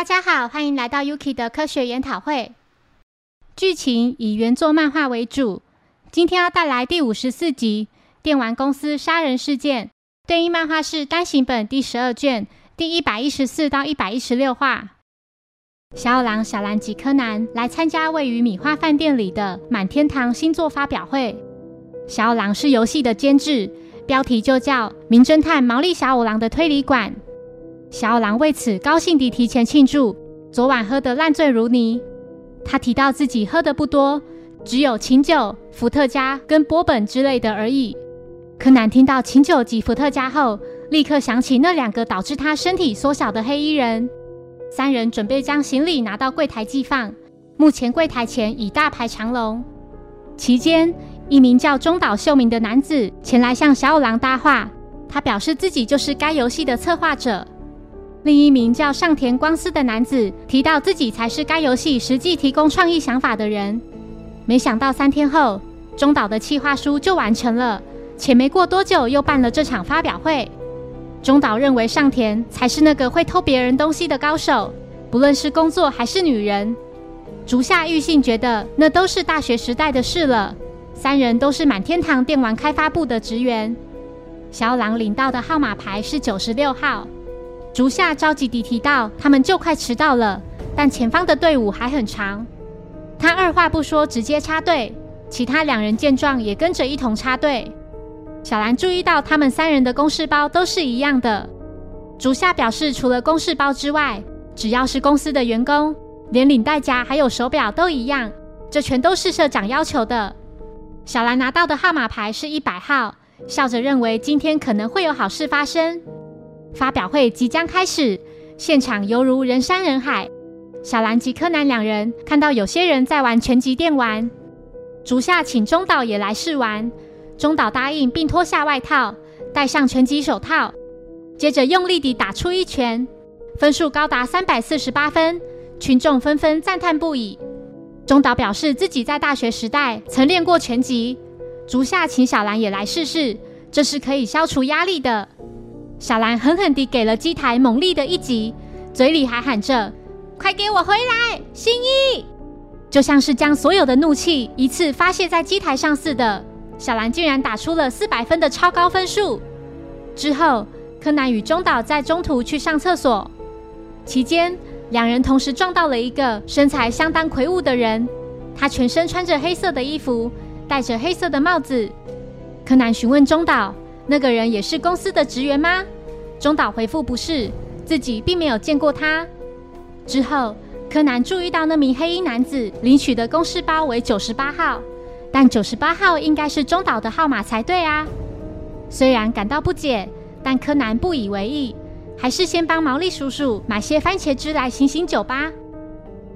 大家好，欢迎来到 Yuki 的科学研讨会。剧情以原作漫画为主，今天要带来第五十四集《电玩公司杀人事件》。对应漫画是单行本第十二卷第一百一十四到一百一十六话。小五郎、小兰及柯南来参加位于米花饭店里的满天堂星座发表会。小五郎是游戏的监制，标题就叫《名侦探毛利小五郎的推理馆》。小五郎为此高兴地提前庆祝，昨晚喝得烂醉如泥。他提到自己喝的不多，只有琴酒、伏特加跟波本之类的而已。柯南听到琴酒及伏特加后，立刻想起那两个导致他身体缩小的黑衣人。三人准备将行李拿到柜台寄放。目前柜台前已大排长龙。期间，一名叫中岛秀明的男子前来向小五郎搭话，他表示自己就是该游戏的策划者。另一名叫上田光司的男子提到自己才是该游戏实际提供创意想法的人。没想到三天后，中岛的企划书就完成了，且没过多久又办了这场发表会。中岛认为上田才是那个会偷别人东西的高手，不论是工作还是女人。竹下裕信觉得那都是大学时代的事了。三人都是满天堂电玩开发部的职员。小狼领到的号码牌是九十六号。竹下着急地提到，他们就快迟到了，但前方的队伍还很长。他二话不说，直接插队。其他两人见状，也跟着一同插队。小兰注意到，他们三人的公事包都是一样的。竹下表示，除了公事包之外，只要是公司的员工，连领带夹还有手表都一样。这全都是社长要求的。小兰拿到的号码牌是一百号，笑着认为今天可能会有好事发生。发表会即将开始，现场犹如人山人海。小兰及柯南两人看到有些人在玩拳击电玩，竹下请中岛也来试玩。中岛答应，并脱下外套，戴上拳击手套，接着用力地打出一拳，分数高达三百四十八分，群众纷纷赞叹不已。中岛表示自己在大学时代曾练过拳击。竹下请小兰也来试试，这是可以消除压力的。小兰狠狠地给了机台猛力的一击，嘴里还喊着：“快给我回来，新一！”就像是将所有的怒气一次发泄在机台上似的。小兰竟然打出了四百分的超高分数。之后，柯南与中岛在中途去上厕所，期间两人同时撞到了一个身材相当魁梧的人。他全身穿着黑色的衣服，戴着黑色的帽子。柯南询问中岛。那个人也是公司的职员吗？中岛回复不是，自己并没有见过他。之后，柯南注意到那名黑衣男子领取的公事包为九十八号，但九十八号应该是中岛的号码才对啊。虽然感到不解，但柯南不以为意，还是先帮毛利叔叔买些番茄汁来醒醒酒吧。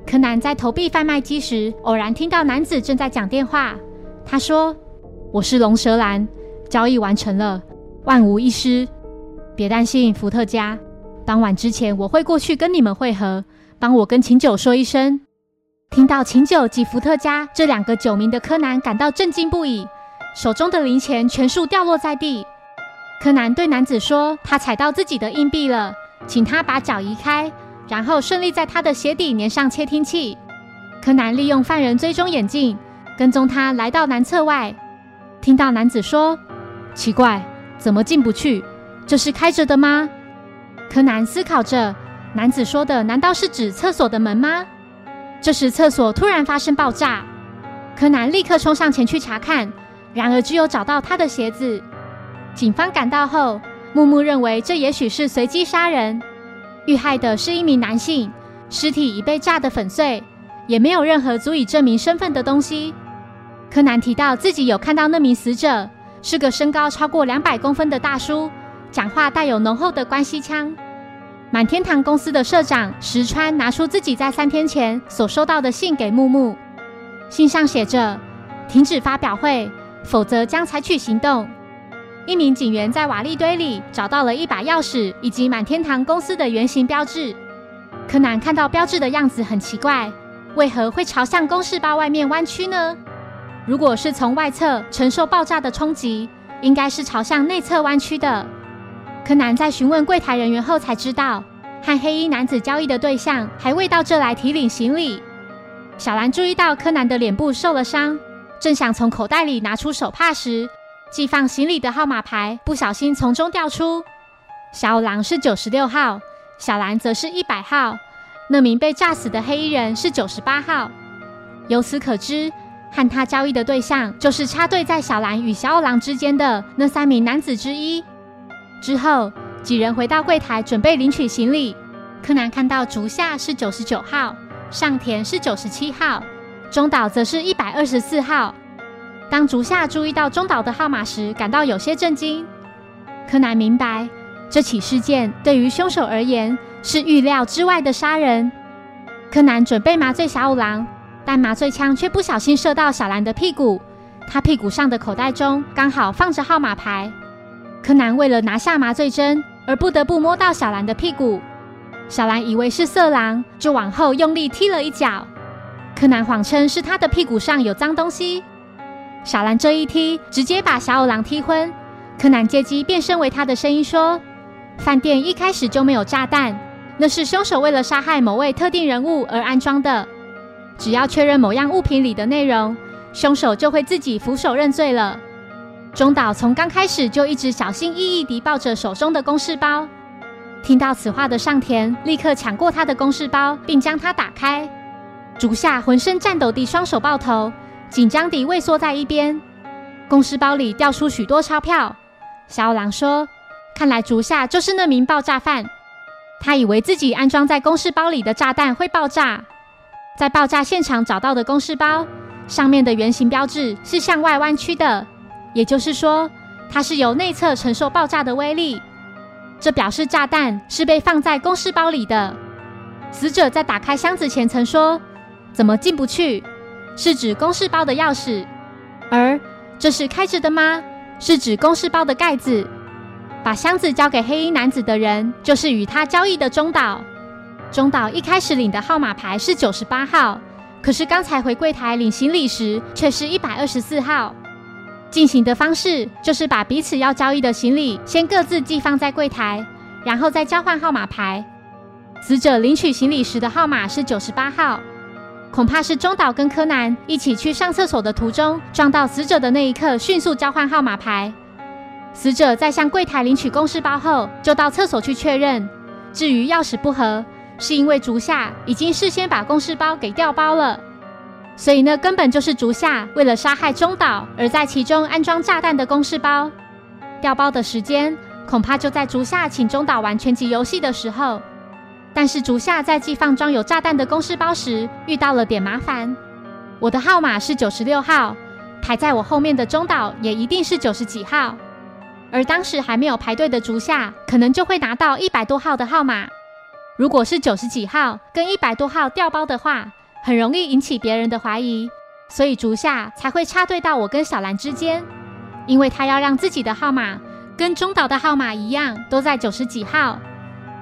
柯南在投币贩卖机时，偶然听到男子正在讲电话。他说：“我是龙舌兰。”交易完成了，万无一失。别担心，伏特加。当晚之前我会过去跟你们会合，帮我跟秦九说一声。听到秦九及伏特加这两个酒名的柯南感到震惊不已，手中的零钱全数掉落在地。柯南对男子说：“他踩到自己的硬币了，请他把脚移开，然后顺利在他的鞋底粘上窃听器。”柯南利用犯人追踪眼镜跟踪他来到男厕外，听到男子说。奇怪，怎么进不去？这是开着的吗？柯南思考着，男子说的难道是指厕所的门吗？这时厕所突然发生爆炸，柯南立刻冲上前去查看，然而只有找到他的鞋子。警方赶到后，木木认为这也许是随机杀人，遇害的是一名男性，尸体已被炸得粉碎，也没有任何足以证明身份的东西。柯南提到自己有看到那名死者。是个身高超过两百公分的大叔，讲话带有浓厚的关西腔。满天堂公司的社长石川拿出自己在三天前所收到的信给木木，信上写着：“停止发表会，否则将采取行动。”一名警员在瓦砾堆里找到了一把钥匙以及满天堂公司的圆形标志。柯南看到标志的样子很奇怪，为何会朝向公事包外面弯曲呢？如果是从外侧承受爆炸的冲击，应该是朝向内侧弯曲的。柯南在询问柜台人员后才知道，和黑衣男子交易的对象还未到这来提领行李。小兰注意到柯南的脸部受了伤，正想从口袋里拿出手帕时，寄放行李的号码牌不小心从中掉出。小五郎是九十六号，小兰则是一百号。那名被炸死的黑衣人是九十八号。由此可知，和他交易的对象就是插队在小兰与小五郎之间的那三名男子之一。之后，几人回到柜台准备领取行李。柯南看到竹下是九十九号，上田是九十七号，中岛则是一百二十四号。当竹下注意到中岛的号码时，感到有些震惊。柯南明白，这起事件对于凶手而言是预料之外的杀人。柯南准备麻醉小五郎。但麻醉枪却不小心射到小兰的屁股，她屁股上的口袋中刚好放着号码牌。柯南为了拿下麻醉针而不得不摸到小兰的屁股，小兰以为是色狼，就往后用力踢了一脚。柯南谎称是他的屁股上有脏东西，小兰这一踢直接把小五郎踢昏。柯南借机变身为他的声音说：“饭店一开始就没有炸弹，那是凶手为了杀害某位特定人物而安装的。”只要确认某样物品里的内容，凶手就会自己俯首认罪了。中岛从刚开始就一直小心翼翼地抱着手中的公事包。听到此话的上田立刻抢过他的公事包，并将它打开。竹下浑身颤抖地双手抱头，紧张地畏缩在一边。公事包里掉出许多钞票。小五郎说：“看来竹下就是那名爆炸犯。他以为自己安装在公事包里的炸弹会爆炸。”在爆炸现场找到的公事包上面的圆形标志是向外弯曲的，也就是说，它是由内侧承受爆炸的威力。这表示炸弹是被放在公事包里的。死者在打开箱子前曾说：“怎么进不去？”是指公事包的钥匙。而这是开着的吗？是指公事包的盖子。把箱子交给黑衣男子的人，就是与他交易的中岛。中岛一开始领的号码牌是九十八号，可是刚才回柜台领行李时却是一百二十四号。进行的方式就是把彼此要交易的行李先各自寄放在柜台，然后再交换号码牌。死者领取行李时的号码是九十八号，恐怕是中岛跟柯南一起去上厕所的途中撞到死者的那一刻，迅速交换号码牌。死者在向柜台领取公事包后，就到厕所去确认。至于钥匙不合。是因为竹下已经事先把公事包给调包了，所以那根本就是竹下为了杀害中岛而在其中安装炸弹的公事包。调包的时间恐怕就在竹下请中岛玩拳击游戏的时候。但是竹下在寄放装有炸弹的公事包时遇到了点麻烦。我的号码是九十六号，排在我后面的中岛也一定是九十几号，而当时还没有排队的竹下可能就会拿到一百多号的号码。如果是九十几号跟一百多号调包的话，很容易引起别人的怀疑，所以竹下才会插队到我跟小兰之间，因为他要让自己的号码跟中岛的号码一样，都在九十几号。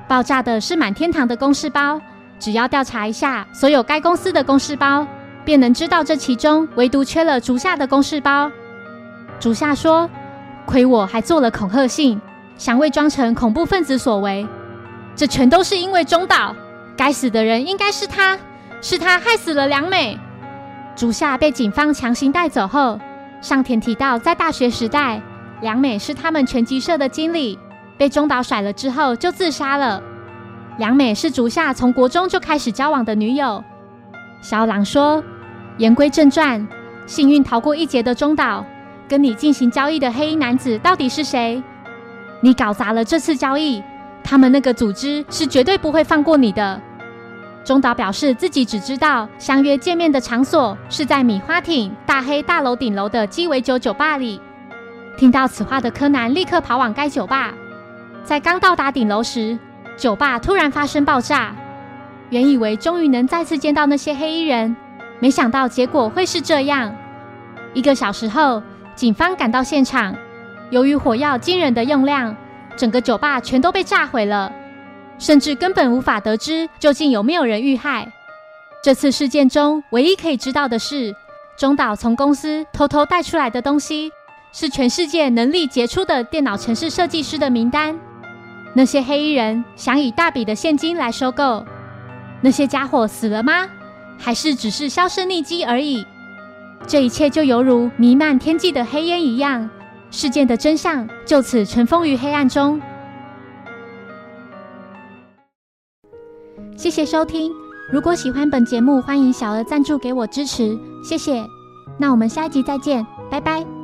爆炸的是满天堂的公事包，只要调查一下所有该公司的公事包，便能知道这其中唯独缺了竹下的公事包。竹下说：“亏我还做了恐吓信，想伪装成恐怖分子所为。”这全都是因为中岛，该死的人应该是他，是他害死了良美。竹下被警方强行带走后，上田提到，在大学时代，良美是他们拳击社的经理，被中岛甩了之后就自杀了。良美是竹下从国中就开始交往的女友。小狼说：“言归正传，幸运逃过一劫的中岛，跟你进行交易的黑衣男子到底是谁？你搞砸了这次交易。”他们那个组织是绝对不会放过你的。中岛表示自己只知道相约见面的场所是在米花町大黑大楼顶楼的鸡尾酒酒吧里。听到此话的柯南立刻跑往该酒吧，在刚到达顶楼时，酒吧突然发生爆炸。原以为终于能再次见到那些黑衣人，没想到结果会是这样。一个小时后，警方赶到现场，由于火药惊人的用量。整个酒吧全都被炸毁了，甚至根本无法得知究竟有没有人遇害。这次事件中，唯一可以知道的是，中岛从公司偷偷带出来的东西是全世界能力杰出的电脑城市设计师的名单。那些黑衣人想以大笔的现金来收购。那些家伙死了吗？还是只是销声匿迹而已？这一切就犹如弥漫天际的黑烟一样，事件的真相就此尘封于黑暗中。谢谢收听，如果喜欢本节目，欢迎小额赞助给我支持，谢谢。那我们下一集再见，拜拜。